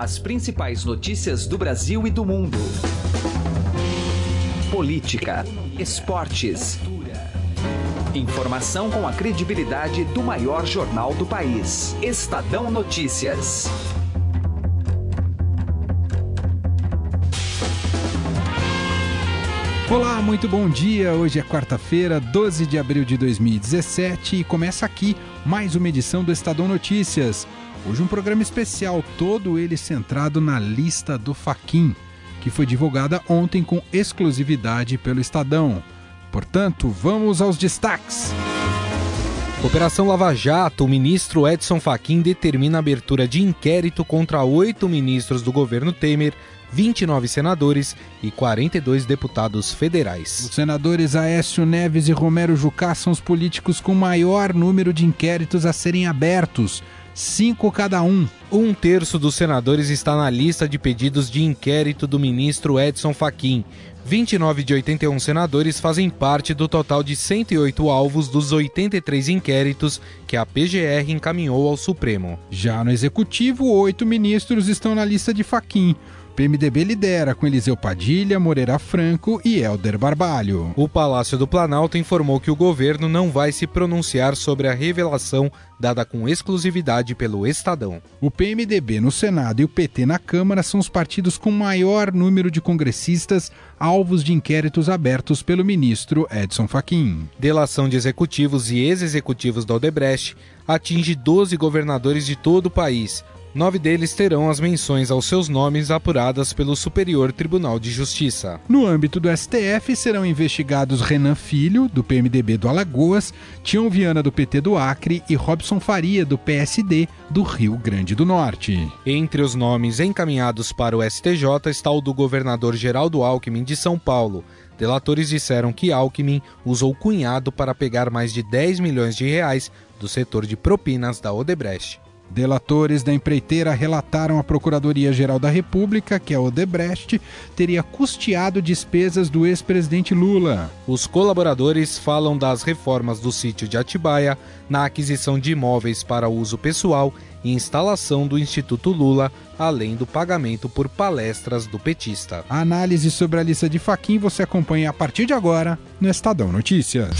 As principais notícias do Brasil e do mundo. Política, esportes. Informação com a credibilidade do maior jornal do país. Estadão Notícias. Olá, muito bom dia. Hoje é quarta-feira, 12 de abril de 2017 e começa aqui mais uma edição do Estadão Notícias. Hoje um programa especial, todo ele centrado na lista do Faquin, que foi divulgada ontem com exclusividade pelo Estadão. Portanto, vamos aos destaques. Operação Lava Jato, o ministro Edson Fachin determina a abertura de inquérito contra oito ministros do governo Temer 29 senadores e 42 deputados federais. Os senadores Aécio Neves e Romero Jucá são os políticos com maior número de inquéritos a serem abertos. Cinco cada um. Um terço dos senadores está na lista de pedidos de inquérito do ministro Edson Fachin. 29 de 81 senadores fazem parte do total de 108 alvos dos 83 inquéritos que a PGR encaminhou ao Supremo. Já no Executivo, oito ministros estão na lista de Faquim. PMDB lidera com Eliseu Padilha, Moreira Franco e Helder Barbalho. O Palácio do Planalto informou que o governo não vai se pronunciar sobre a revelação dada com exclusividade pelo Estadão. O PMDB no Senado e o PT na Câmara são os partidos com maior número de congressistas alvos de inquéritos abertos pelo ministro Edson Fachin. Delação de executivos e ex-executivos da Odebrecht atinge 12 governadores de todo o país Nove deles terão as menções aos seus nomes apuradas pelo Superior Tribunal de Justiça. No âmbito do STF, serão investigados Renan Filho, do PMDB do Alagoas, Tião Viana, do PT do Acre e Robson Faria, do PSD do Rio Grande do Norte. Entre os nomes encaminhados para o STJ está o do governador Geraldo Alckmin de São Paulo. Delatores disseram que Alckmin usou cunhado para pegar mais de 10 milhões de reais do setor de propinas da Odebrecht. Delatores da empreiteira relataram à Procuradoria-Geral da República que a Odebrecht teria custeado despesas do ex-presidente Lula. Os colaboradores falam das reformas do sítio de Atibaia, na aquisição de imóveis para uso pessoal e instalação do Instituto Lula, além do pagamento por palestras do petista. A análise sobre a lista de Faquin você acompanha a partir de agora no Estadão Notícias.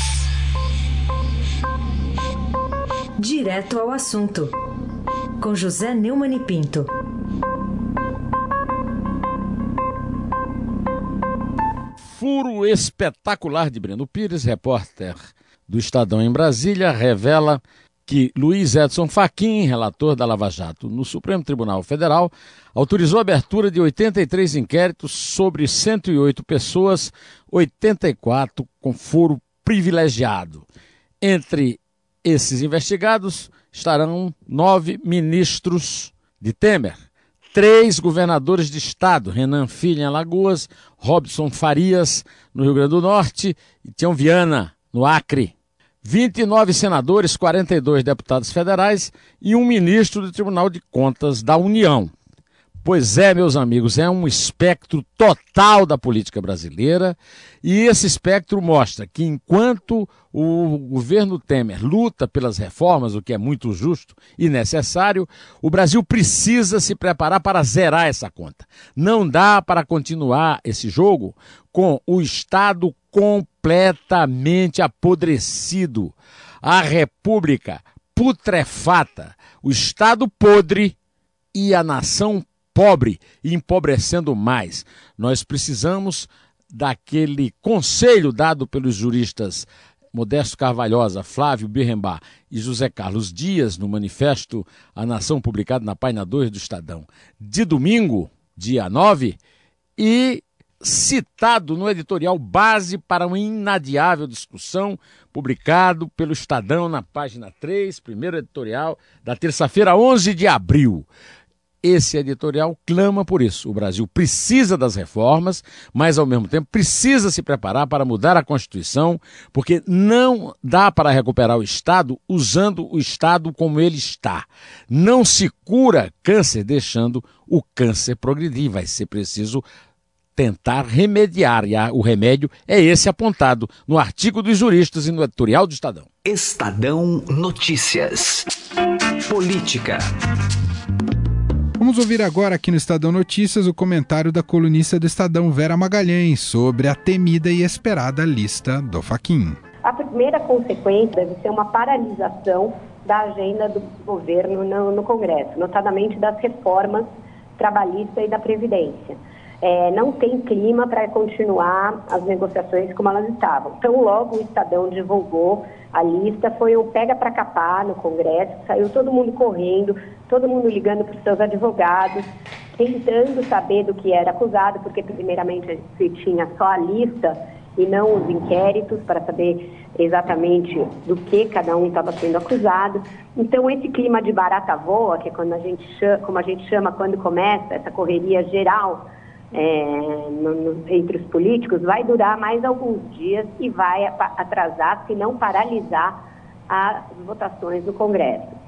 Direto ao assunto com José Neumann e Pinto. Furo espetacular de Breno Pires, repórter do Estadão em Brasília, revela que Luiz Edson Fachin, relator da Lava Jato no Supremo Tribunal Federal, autorizou a abertura de 83 inquéritos sobre 108 pessoas, 84 com foro privilegiado. Entre esses investigados, estarão nove ministros de Temer, três governadores de estado, Renan Filho em Alagoas, Robson Farias no Rio Grande do Norte e Tião Viana no Acre. 29 senadores, 42 deputados federais e um ministro do Tribunal de Contas da União. Pois é, meus amigos, é um espectro total da política brasileira e esse espectro mostra que enquanto o governo Temer luta pelas reformas, o que é muito justo e necessário, o Brasil precisa se preparar para zerar essa conta. Não dá para continuar esse jogo com o Estado completamente apodrecido, a República putrefata, o Estado podre e a nação pobre e empobrecendo mais. Nós precisamos daquele conselho dado pelos juristas Modesto Carvalhosa, Flávio Birrembá e José Carlos Dias no manifesto A Nação publicado na página 2 do Estadão, de domingo, dia 9, e citado no editorial Base para uma inadiável discussão, publicado pelo Estadão na página 3, primeiro editorial da terça-feira, 11 de abril. Esse editorial clama por isso. O Brasil precisa das reformas, mas ao mesmo tempo precisa se preparar para mudar a Constituição, porque não dá para recuperar o Estado usando o Estado como ele está. Não se cura câncer deixando o câncer progredir. Vai ser preciso tentar remediar. E o remédio é esse apontado no artigo dos juristas e no editorial do Estadão. Estadão Notícias. Política. Vamos ouvir agora aqui no Estadão Notícias o comentário da colunista do Estadão Vera Magalhães sobre a temida e esperada lista do Faquin. A primeira consequência deve ser uma paralisação da agenda do governo no, no Congresso, notadamente das reformas trabalhista e da Previdência. É, não tem clima para continuar as negociações como elas estavam. Então, logo o Estadão divulgou a lista, foi o pega para capar no Congresso, saiu todo mundo correndo, todo mundo ligando para os seus advogados, tentando saber do que era acusado, porque primeiramente se tinha só a lista e não os inquéritos para saber exatamente do que cada um estava sendo acusado. Então esse clima de barata voa, que é quando a gente chama, como a gente chama quando começa essa correria geral é, no, no, entre os políticos, vai durar mais alguns dias e vai atrasar, se não paralisar, as votações do Congresso.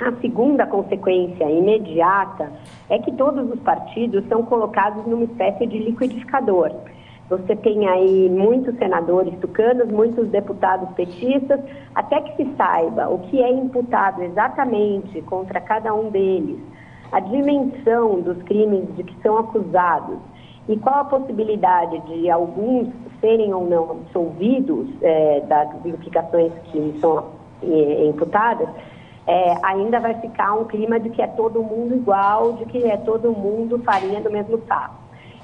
A segunda consequência imediata é que todos os partidos são colocados numa espécie de liquidificador. Você tem aí muitos senadores tucanos, muitos deputados petistas, até que se saiba o que é imputado exatamente contra cada um deles, a dimensão dos crimes de que são acusados e qual a possibilidade de alguns serem ou não absolvidos é, das implicações que são é, imputadas, é, ainda vai ficar um clima de que é todo mundo igual, de que é todo mundo farinha do mesmo saco.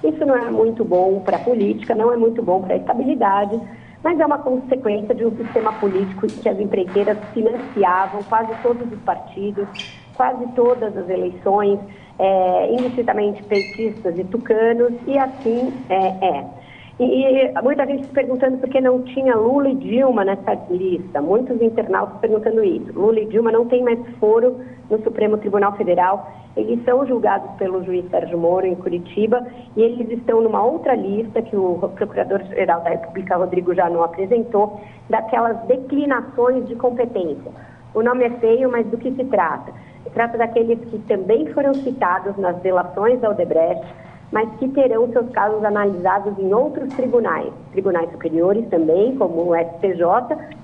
Isso não é muito bom para a política, não é muito bom para a estabilidade, mas é uma consequência de um sistema político que as empreiteiras financiavam quase todos os partidos, quase todas as eleições, é, indistintamente petistas e tucanos, e assim é. é. E, muita gente se perguntando por que não tinha Lula e Dilma nessa lista. Muitos internautas perguntando isso. Lula e Dilma não têm mais foro no Supremo Tribunal Federal. Eles são julgados pelo juiz Sérgio Moro em Curitiba e eles estão numa outra lista que o Procurador-Geral da República, Rodrigo Janot, apresentou, daquelas declinações de competência. O nome é feio, mas do que se trata? Se trata daqueles que também foram citados nas delações da Odebrecht, mas que terão seus casos analisados em outros tribunais, tribunais superiores também, como o STJ,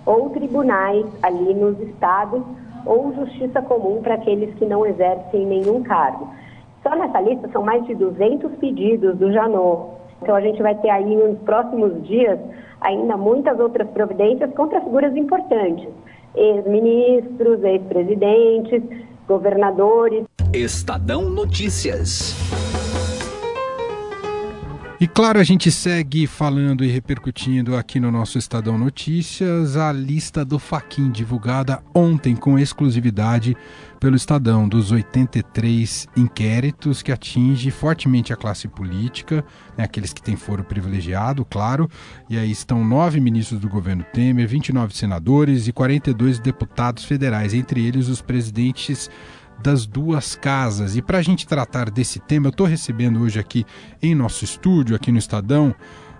ou tribunais ali nos estados, ou justiça comum para aqueles que não exercem nenhum cargo. Só nessa lista são mais de 200 pedidos do Janot. Então a gente vai ter aí nos próximos dias ainda muitas outras providências contra figuras importantes, ex-ministros, ex-presidentes, governadores. Estadão Notícias. E claro, a gente segue falando e repercutindo aqui no nosso Estadão Notícias a lista do Faquin divulgada ontem com exclusividade pelo Estadão dos 83 inquéritos que atinge fortemente a classe política, né, aqueles que têm foro privilegiado, claro. E aí estão nove ministros do governo Temer, 29 senadores e 42 deputados federais, entre eles os presidentes das duas casas. E para a gente tratar desse tema, eu estou recebendo hoje aqui em nosso estúdio, aqui no Estadão,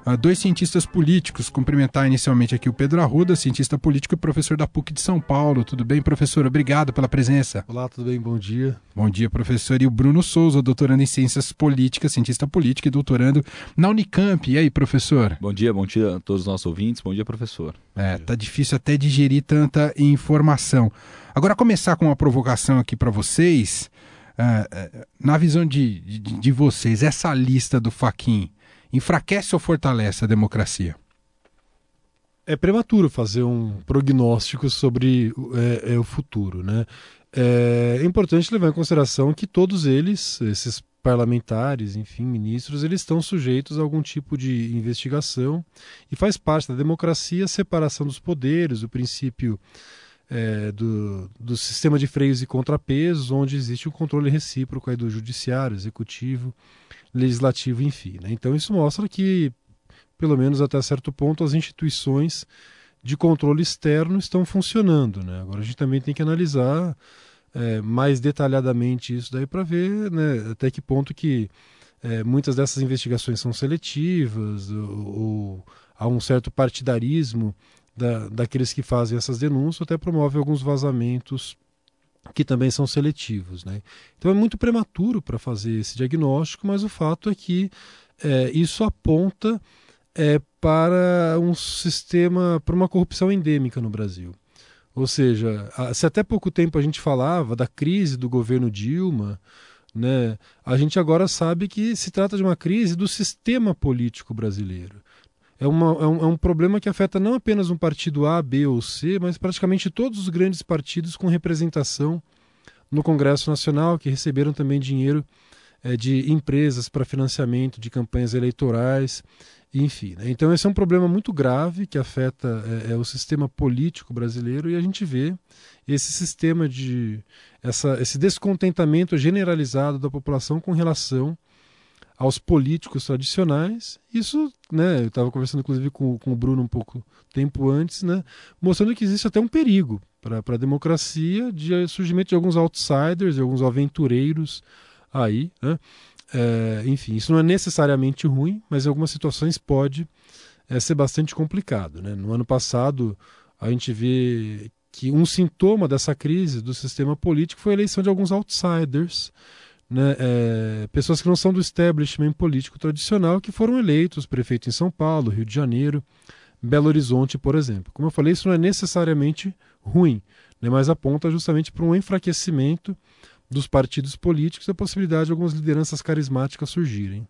uh, dois cientistas políticos. Cumprimentar inicialmente aqui o Pedro Arruda, cientista político e professor da PUC de São Paulo. Tudo bem, professor? Obrigado pela presença. Olá, tudo bem? Bom dia. Bom dia, professor. E o Bruno Souza, doutorando em Ciências Políticas, cientista político e doutorando na Unicamp. E aí, professor? Bom dia, bom dia a todos os nossos ouvintes. Bom dia, professor. É, tá difícil até digerir tanta informação. Agora, começar com uma provocação aqui para vocês. Uh, na visão de, de, de, vocês, essa lista do Faquin enfraquece ou fortalece a democracia? É prematuro fazer um prognóstico sobre é, é, o futuro. Né? É, é importante levar em consideração que todos eles, esses parlamentares, enfim, ministros, eles estão sujeitos a algum tipo de investigação e faz parte da democracia a separação dos poderes, o princípio é, do, do sistema de freios e contrapesos, onde existe o um controle recíproco aí do judiciário, executivo, legislativo, enfim. Né? Então isso mostra que, pelo menos até certo ponto, as instituições de controle externo estão funcionando. Né? Agora a gente também tem que analisar é, mais detalhadamente isso daí para ver né, até que ponto que é, muitas dessas investigações são seletivas ou, ou há um certo partidarismo da, daqueles que fazem essas denúncias, até promove alguns vazamentos que também são seletivos. Né? Então é muito prematuro para fazer esse diagnóstico, mas o fato é que é, isso aponta é, para um sistema, para uma corrupção endêmica no Brasil. Ou seja, se até pouco tempo a gente falava da crise do governo Dilma, Né? A gente agora sabe que se trata de uma crise do sistema político brasileiro. É, uma, é, um, é um problema que afeta não apenas um partido A, B ou C, mas praticamente todos os grandes partidos com representação no Congresso Nacional, que receberam também dinheiro é, de empresas para financiamento de campanhas eleitorais, enfim. Né? Então, esse é um problema muito grave que afeta é, o sistema político brasileiro e a gente vê esse sistema de. Essa, esse descontentamento generalizado da população com relação aos políticos tradicionais. Isso, né, eu estava conversando inclusive com, com o Bruno um pouco tempo antes, né, mostrando que existe até um perigo para a democracia de surgimento de alguns outsiders, de alguns aventureiros aí, né? É, enfim, isso não é necessariamente ruim, mas em algumas situações pode é, ser bastante complicado. Né? No ano passado, a gente vê que um sintoma dessa crise do sistema político foi a eleição de alguns outsiders, né? É, pessoas que não são do establishment político tradicional, que foram eleitos prefeito em São Paulo, Rio de Janeiro, Belo Horizonte, por exemplo. Como eu falei, isso não é necessariamente ruim, né? mas aponta justamente para um enfraquecimento dos partidos políticos e a possibilidade de algumas lideranças carismáticas surgirem.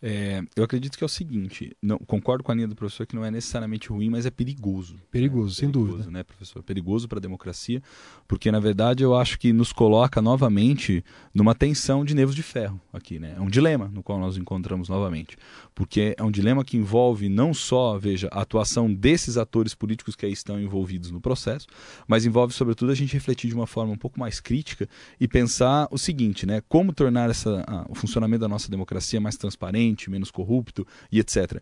É, eu acredito que é o seguinte, não, concordo com a linha do professor que não é necessariamente ruim, mas é perigoso. Perigoso, né? sem perigoso, dúvida. né, professor? Perigoso para a democracia, porque na verdade eu acho que nos coloca novamente numa tensão de nervos de ferro aqui, né? É um dilema no qual nós encontramos novamente, porque é um dilema que envolve não só, veja, a atuação desses atores políticos que aí estão envolvidos no processo, mas envolve sobretudo a gente refletir de uma forma um pouco mais crítica e pensar o seguinte, né? Como tornar essa, o funcionamento da nossa democracia mais transparente transparente, menos corrupto e etc.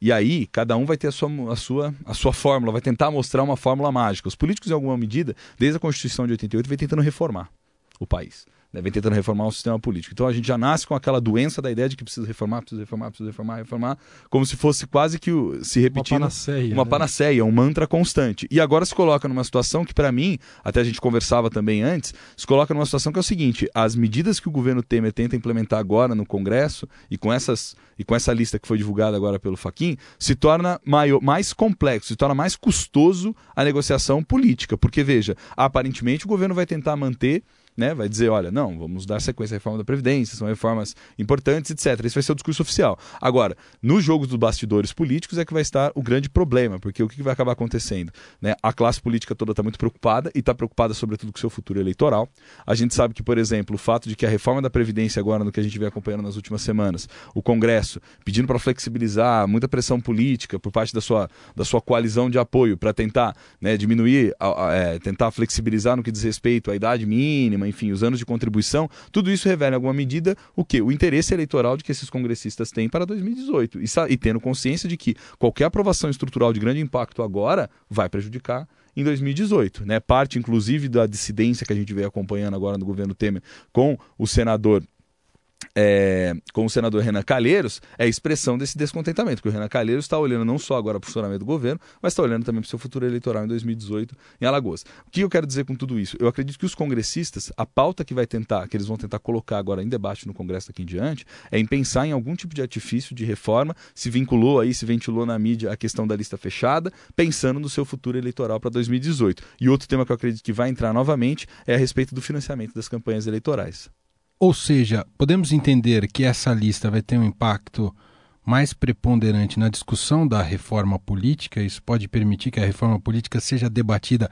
E aí, cada um vai ter a sua, a, sua, a sua fórmula, vai tentar mostrar uma fórmula mágica. Os políticos, em alguma medida, desde a Constituição de 88, vem tentando reformar o país né, vem tentando reformar o sistema político. Então a gente já nasce com aquela doença da ideia de que precisa reformar, precisa reformar, precisa reformar, reformar, como se fosse quase que o, se repetindo uma panaceia, uma né? panaceia, um mantra constante. E agora se coloca numa situação que para mim, até a gente conversava também antes, se coloca numa situação que é o seguinte: as medidas que o governo Temer tenta implementar agora no Congresso e com essas e com essa lista que foi divulgada agora pelo Faquin, se torna maior, mais complexo, se torna mais custoso a negociação política, porque veja, aparentemente o governo vai tentar manter né, vai dizer, olha, não, vamos dar sequência à reforma da Previdência, são reformas importantes, etc. Esse vai ser o discurso oficial. Agora, nos jogos dos bastidores políticos é que vai estar o grande problema, porque o que vai acabar acontecendo? Né? A classe política toda está muito preocupada e está preocupada sobretudo com o seu futuro eleitoral. A gente sabe que, por exemplo, o fato de que a reforma da Previdência, agora no que a gente vem acompanhando nas últimas semanas, o Congresso pedindo para flexibilizar, muita pressão política por parte da sua, da sua coalizão de apoio para tentar né, diminuir, é, tentar flexibilizar no que diz respeito à idade mínima, enfim, os anos de contribuição, tudo isso revela em alguma medida o que? O interesse eleitoral de que esses congressistas têm para 2018. E, e tendo consciência de que qualquer aprovação estrutural de grande impacto agora vai prejudicar em 2018. Né? Parte, inclusive, da dissidência que a gente veio acompanhando agora no governo Temer com o senador é, com o senador Renan Calheiros é a expressão desse descontentamento, porque o Renan Calheiros está olhando não só agora para o funcionamento do governo, mas está olhando também para o seu futuro eleitoral em 2018 em Alagoas. O que eu quero dizer com tudo isso? Eu acredito que os congressistas, a pauta que vai tentar, que eles vão tentar colocar agora em debate no Congresso daqui em diante, é em pensar em algum tipo de artifício de reforma, se vinculou aí, se ventilou na mídia a questão da lista fechada, pensando no seu futuro eleitoral para 2018. E outro tema que eu acredito que vai entrar novamente é a respeito do financiamento das campanhas eleitorais. Ou seja, podemos entender que essa lista vai ter um impacto mais preponderante na discussão da reforma política, isso pode permitir que a reforma política seja debatida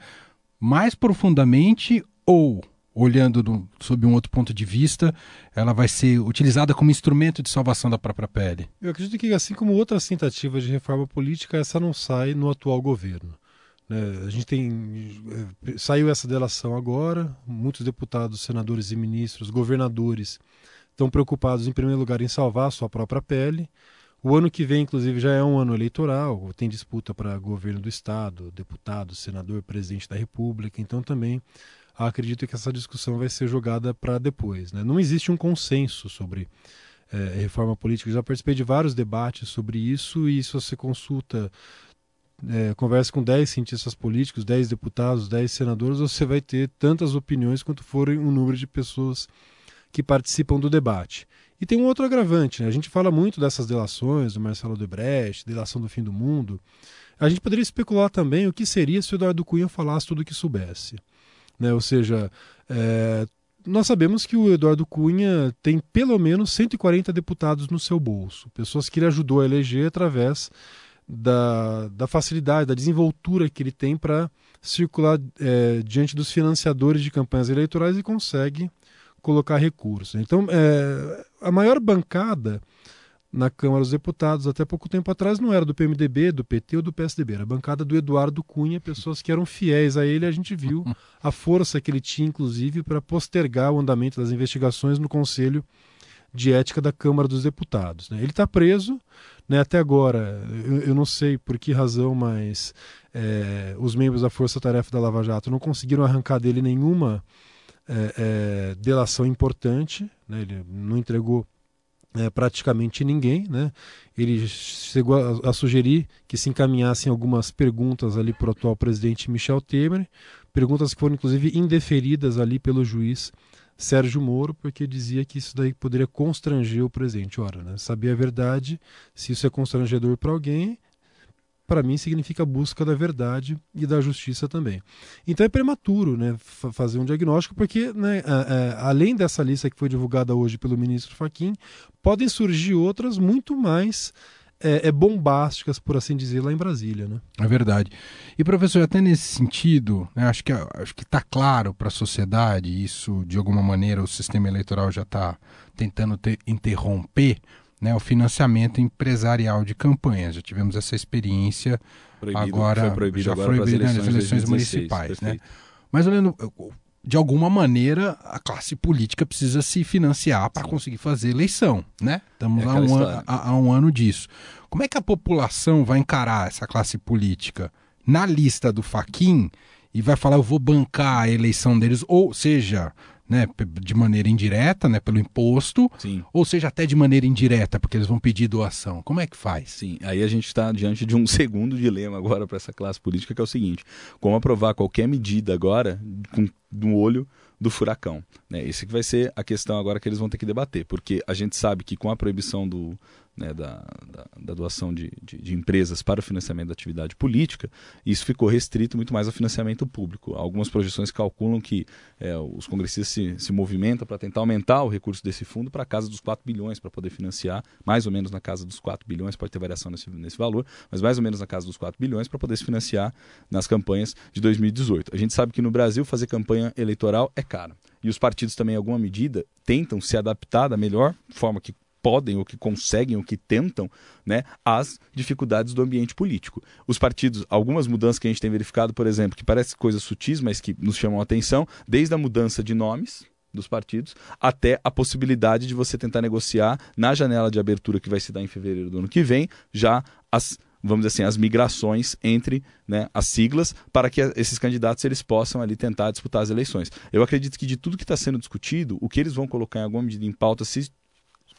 mais profundamente ou, olhando no, sob um outro ponto de vista, ela vai ser utilizada como instrumento de salvação da própria pele? Eu acredito que, assim como outras tentativas de reforma política, essa não sai no atual governo. Né? A gente tem. Eh, saiu essa delação agora, muitos deputados, senadores e ministros, governadores estão preocupados, em primeiro lugar, em salvar a sua própria pele. O ano que vem, inclusive, já é um ano eleitoral, tem disputa para governo do Estado, deputado, senador, presidente da República, então também acredito que essa discussão vai ser jogada para depois. Né? Não existe um consenso sobre é, reforma política. Eu já participei de vários debates sobre isso e se você consulta é, conversa com 10 cientistas políticos, 10 deputados, 10 senadores, você vai ter tantas opiniões quanto forem o número de pessoas que participam do debate. E tem um outro agravante, né? a gente fala muito dessas delações do Marcelo Odebrecht, delação do fim do mundo. A gente poderia especular também o que seria se o Eduardo Cunha falasse tudo o que soubesse. Né? Ou seja, é, nós sabemos que o Eduardo Cunha tem pelo menos 140 deputados no seu bolso, pessoas que ele ajudou a eleger através da, da facilidade, da desenvoltura que ele tem para circular é, diante dos financiadores de campanhas eleitorais e consegue colocar recursos. Então, é, a maior bancada na Câmara dos Deputados, até pouco tempo atrás, não era do PMDB, do PT ou do PSDB, era a bancada do Eduardo Cunha, pessoas que eram fiéis a ele. A gente viu a força que ele tinha, inclusive, para postergar o andamento das investigações no Conselho de Ética da Câmara dos Deputados. Né? Ele está preso, né, até agora, eu, eu, não sei por que razão, mas é, os membros da Força Tarefa da Lava Jato não conseguiram arrancar dele nenhuma é, é, delação importante, né? ele não entregou é, praticamente ninguém. Né? Ele chegou a, a, sugerir que se encaminhassem algumas perguntas ali para o atual presidente Michel Temer, perguntas que foram inclusive indeferidas ali pelo juiz Sérgio Moro, porque dizia que isso daí poderia constranger o presidente. Ora, né? saber a verdade, se isso é constrangedor para alguém, para mim significa busca da verdade e da justiça também. Então é prematuro né, fazer um diagnóstico, porque né, além dessa lista que foi divulgada hoje pelo ministro Faquim, podem surgir outras muito mais é, é, bombásticas, por assim dizer, lá em Brasília. Né? É verdade. E professor, até nesse sentido, né, acho que acho que está claro para a sociedade, isso de alguma maneira o sistema eleitoral já está tentando ter, interromper né, o financiamento empresarial de campanhas. Já tivemos essa experiência proibido, agora, foi proibido já agora proibido nas eleições, eleições municipais. Né? Mas olhando, de alguma maneira, a classe política precisa se financiar para conseguir fazer eleição. Né? Estamos é há, um an, há, há um ano disso. Como é que a população vai encarar essa classe política? Na lista do Faquin e vai falar, eu vou bancar a eleição deles, ou seja, né, de maneira indireta, né, pelo imposto, Sim. ou seja, até de maneira indireta, porque eles vão pedir doação. Como é que faz? Sim, aí a gente está diante de um segundo dilema agora para essa classe política, que é o seguinte: como aprovar qualquer medida agora com no olho do furacão. Né? Esse que vai ser a questão agora que eles vão ter que debater, porque a gente sabe que com a proibição do, né, da, da, da, doação de, de, de, empresas para o financiamento da atividade política, isso ficou restrito muito mais ao financiamento público. Algumas projeções calculam que é, os congressistas se, se movimentam para tentar aumentar o recurso desse fundo para a casa dos 4 bilhões, para poder financiar, mais ou menos na casa dos 4 bilhões, pode ter variação nesse, nesse valor, mas mais ou menos na casa dos 4 bilhões para poder se financiar nas campanhas de 2018. A gente sabe que no Brasil fazer campanha eleitoral é caro. E os partidos também, em alguma medida, tentam se adaptar da melhor forma que podem, ou que conseguem, ou que tentam, né, as dificuldades do ambiente político. Os partidos, algumas mudanças que a gente tem verificado, por exemplo, que parecem coisas sutis, mas que nos chamam a atenção, desde a mudança de nomes, dos partidos, até a possibilidade de você tentar negociar na janela de abertura que vai se dar em fevereiro do ano que vem, já as vamos dizer assim, as migrações entre né, as siglas para que esses candidatos eles possam ali tentar disputar as eleições. Eu acredito que de tudo que está sendo discutido, o que eles vão colocar em alguma medida em pauta, se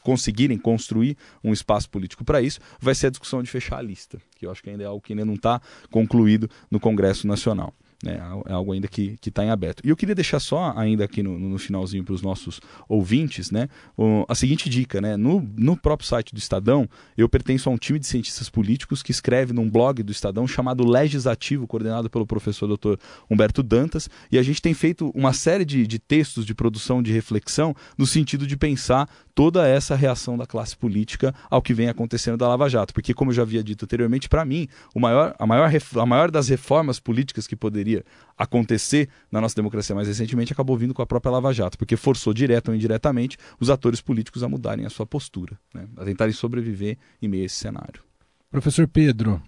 conseguirem construir um espaço político para isso, vai ser a discussão de fechar a lista, que eu acho que ainda é algo que ainda não está concluído no Congresso Nacional. Né? É algo ainda que está em aberto. E eu queria deixar só, ainda aqui no, no finalzinho para os nossos ouvintes, né, o, a seguinte dica. Né? No, no próprio site do Estadão, eu pertenço a um time de cientistas políticos que escreve num blog do Estadão chamado Legislativo, coordenado pelo professor Dr. Humberto Dantas, e a gente tem feito uma série de, de textos de produção, de reflexão, no sentido de pensar toda essa reação da classe política ao que vem acontecendo da Lava Jato. Porque, como eu já havia dito anteriormente, para mim, o maior, a, maior, a maior das reformas políticas que poderia acontecer na nossa democracia mais recentemente acabou vindo com a própria Lava Jato, porque forçou direto ou indiretamente os atores políticos a mudarem a sua postura, né? a tentarem sobreviver em meio a esse cenário. Professor Pedro,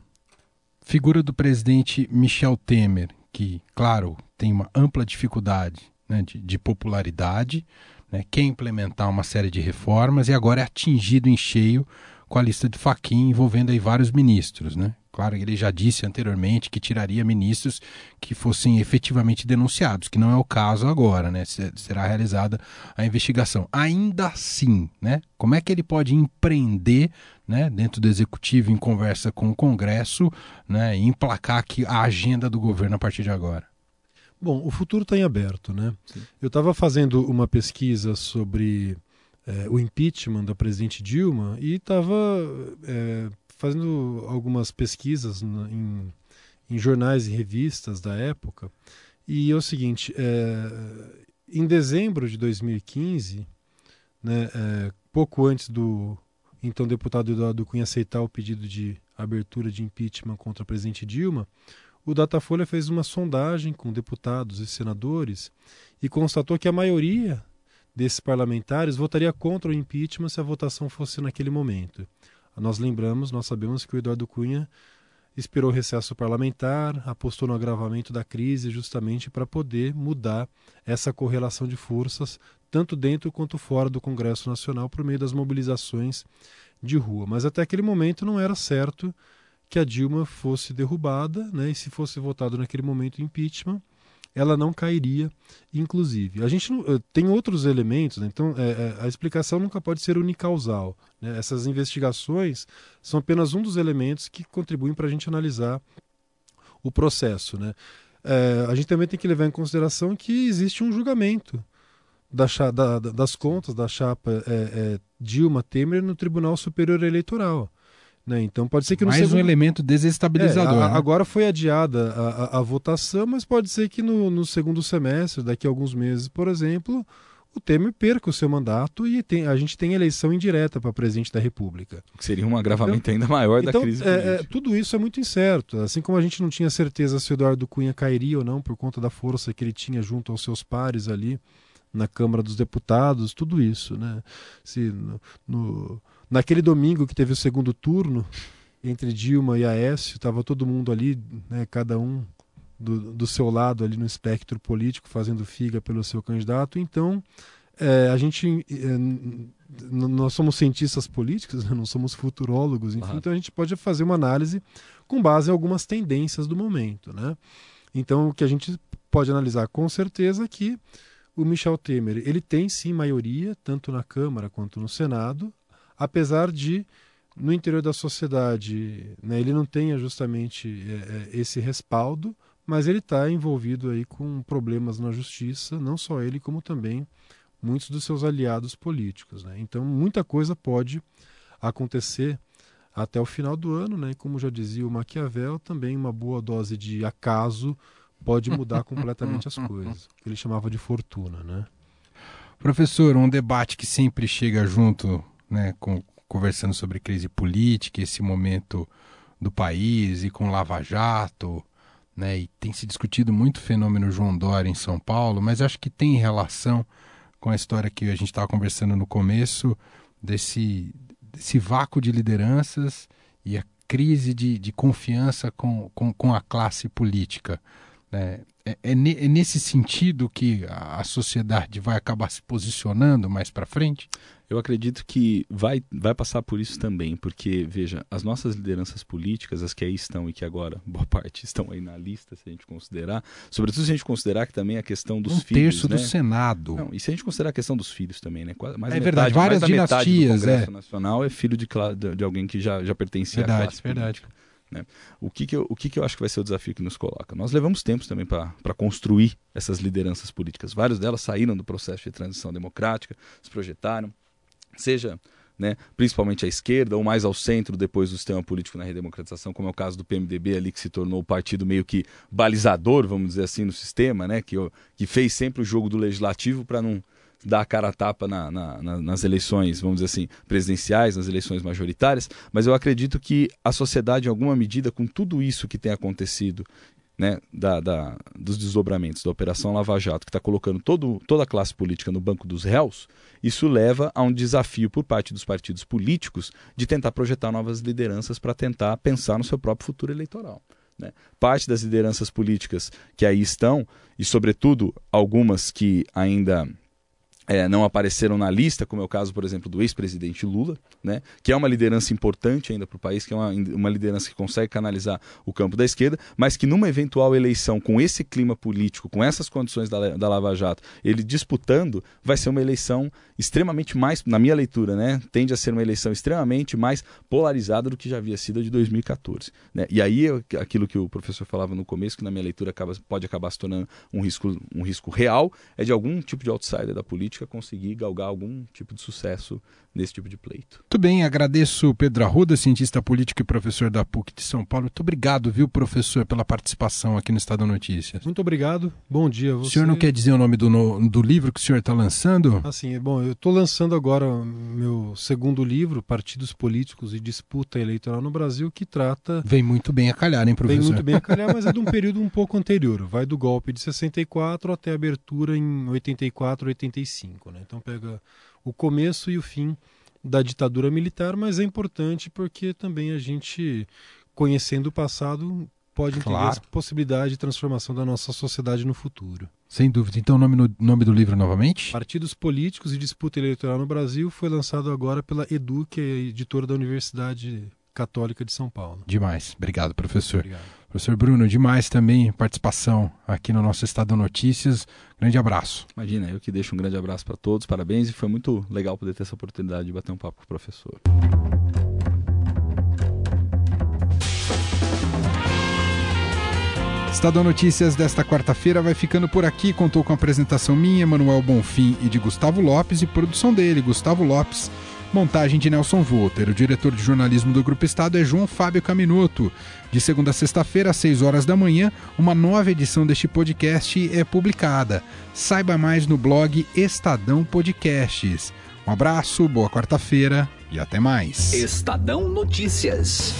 figura do presidente Michel Temer, que, claro, tem uma ampla dificuldade né, de, de popularidade, né, quer implementar uma série de reformas e agora é atingido em cheio com a lista de faquinha envolvendo aí vários ministros, né? Claro, ele já disse anteriormente que tiraria ministros que fossem efetivamente denunciados, que não é o caso agora, né? Será realizada a investigação. Ainda assim, né? Como é que ele pode empreender, né, dentro do executivo em conversa com o Congresso, né, e emplacar aqui a agenda do governo a partir de agora? Bom, o futuro está em aberto, né? Sim. Eu estava fazendo uma pesquisa sobre é, o impeachment da presidente Dilma e estava é, fazendo algumas pesquisas em, em, jornais e revistas da época. E é o seguinte: é, em dezembro de 2015, né, é, pouco antes do então deputado Eduardo Cunha aceitar o pedido de abertura de impeachment contra a presidente Dilma, o Datafolha fez uma sondagem com deputados e senadores e constatou que a maioria desses parlamentares votaria contra o impeachment se a votação fosse naquele momento. Nós lembramos, nós sabemos que o Eduardo Cunha esperou o recesso parlamentar, apostou no agravamento da crise justamente para poder mudar essa correlação de forças, tanto dentro quanto fora do Congresso Nacional, por meio das mobilizações de rua. Mas até aquele momento não era certo que a Dilma fosse derrubada, né? e se fosse votado naquele momento impeachment, ela não cairia, inclusive. A gente eh, tem outros elementos, né? então é, é, a explicação nunca pode ser unicausal. Né? Essas investigações são apenas um dos elementos que contribuem para a gente analisar o processo. Né? É, a gente também tem que levar em consideração que existe um julgamento da, da, das contas da chapa Dilma Temer no Tribunal Superior Eleitoral. Né? Então pode ser que Mais segundo... um elemento desestabilizador. É, a, né? Agora foi adiada a, a, a, votação, mas pode ser que no, no, segundo semestre, daqui a alguns meses, por exemplo, o Temer perca o seu mandato e tem, a gente tem eleição indireta para presidente da República. Que seria um agravamento então, ainda maior então, da crise é, é, tudo isso é muito incerto. Assim como a gente não tinha certeza se o Eduardo Cunha cairia ou não por conta da força que ele tinha junto aos seus pares ali na Câmara dos Deputados, tudo isso, né? Se no, no Naquele domingo que teve o segundo turno, entre Dilma e Aécio, estava todo mundo ali, né, cada um do, do, seu lado ali no espectro político, fazendo figa pelo seu candidato. Então, é, a gente. É, nós somos cientistas políticos, né, não somos futurólogos, enfim, uhum. então a gente pode fazer uma análise com base em algumas tendências do momento. Né? Então, o que a gente pode analisar com certeza é que o Michel Temer ele tem sim maioria, tanto na Câmara quanto no Senado, apesar de no interior da sociedade né, ele não tenha justamente é, é esse respaldo, mas ele está envolvido aí com problemas na justiça, não só ele, como também muitos dos seus aliados políticos. Né? Então, muita coisa pode acontecer até o final do ano, né? Como já dizia o Maquiavel, também uma boa dose de acaso pode mudar completamente as coisas. Que ele chamava de fortuna, né? Professor, um debate que sempre chega junto né, com, conversando sobre crise política, esse momento do país e com Lava Jato, né, e tem se discutido muito o fenômeno João Dória em São Paulo, mas acho que tem relação com a história que a gente estava conversando no começo, desse, desse vácuo de lideranças e a crise de, de confiança com, com, com a classe política. Né? É, é, é, nesse sentido que a, sociedade vai acabar se posicionando mais para frente? Eu acredito que vai, vai passar por isso também, porque, veja, as nossas lideranças políticas, as que aí estão e que agora, boa parte, estão aí na lista, se a gente considerar, sobretudo se a gente considerar que também a questão dos um filhos. Um terço né? do Senado. Não, e se a gente considerar a questão dos filhos também, né? Mais é verdade, várias mais dinastias. do Congresso é. Nacional é filho de, de, alguém que já, já pertencia verdade, à classe verdade. política. Né? O, que, que, eu, o que, que eu acho que vai ser o desafio que nos coloca? Nós levamos tempos também para construir essas lideranças políticas. Várias delas saíram do processo de transição democrática, se projetaram, seja né, principalmente à esquerda ou mais ao centro depois do sistema político na redemocratização, como é o caso do PMDB ali que se tornou o partido meio que balizador, vamos dizer assim, no sistema, né, que, que fez sempre o jogo do legislativo para não dar a cara a tapa na, na, na, nas eleições, vamos dizer assim, presidenciais, nas eleições majoritárias, mas eu acredito que a sociedade, em alguma medida, com tudo isso que tem acontecido, né, da, da, dos desdobramentos da Operação Lava Jato, que está colocando todo, toda a classe política no banco dos réus, isso leva a um desafio por parte dos partidos políticos de tentar projetar novas lideranças para tentar pensar no seu próprio futuro eleitoral. Né? Parte das lideranças políticas que aí estão, e sobretudo algumas que ainda é, não apareceram na lista, como é o caso, por exemplo, do ex-presidente Lula, né, que é uma liderança importante ainda para o país, que é uma, uma liderança que consegue canalizar o campo da esquerda, mas que numa eventual eleição com esse clima político, com essas condições da, da Lava Jato, ele disputando, vai ser uma eleição extremamente mais, na minha leitura, né, tende a ser uma eleição extremamente mais polarizada do que já havia sido a de 2014. Né? E aí, aquilo que o professor falava no começo, que na minha leitura acaba, pode acabar se tornando um risco, um risco real, é de algum tipo de outsider da política política conseguir galgar algum tipo de sucesso nesse tipo de pleito. Muito bem, agradeço Pedro Arruda, cientista político e professor da PUC de São Paulo. Muito obrigado, viu, professor, pela participação aqui no Estado Notícias. Muito obrigado, bom dia a você. O senhor não quer dizer o nome do, do livro que o senhor está lançando? Assim, bom, eu estou lançando agora meu segundo livro, Partidos Políticos e Disputa Eleitoral no Brasil, que trata... Vem muito bem a calhar, hein, professor? Vem muito bem a calhar, mas é de um período um pouco anterior. Vai do golpe de 64 até a abertura em 84, 85, né? Então pega o começo e o fim da ditadura militar, mas é importante porque também a gente, conhecendo o passado, pode entender claro. a possibilidade de transformação da nossa sociedade no futuro. Sem dúvida. Então, o nome, no, nome do livro novamente? Partidos Políticos e Disputa Eleitoral no Brasil foi lançado agora pela Edu, que é editora da Universidade Católica de São Paulo. Demais. Obrigado, professor. Obrigado. Professor Bruno, demais também participação aqui no nosso Estado Notícias. Grande abraço. Imagina, eu que deixo um grande abraço para todos, parabéns e foi muito legal poder ter essa oportunidade de bater um papo com o professor. Estadão Notícias desta quarta-feira vai ficando por aqui. Contou com a apresentação minha, Manuel Bonfim e de Gustavo Lopes e produção dele, Gustavo Lopes. Montagem de Nelson Volter. O diretor de jornalismo do Grupo Estado é João Fábio Caminuto. De segunda a sexta-feira, às 6 horas da manhã, uma nova edição deste podcast é publicada. Saiba mais no blog Estadão Podcasts. Um abraço, boa quarta-feira e até mais. Estadão Notícias.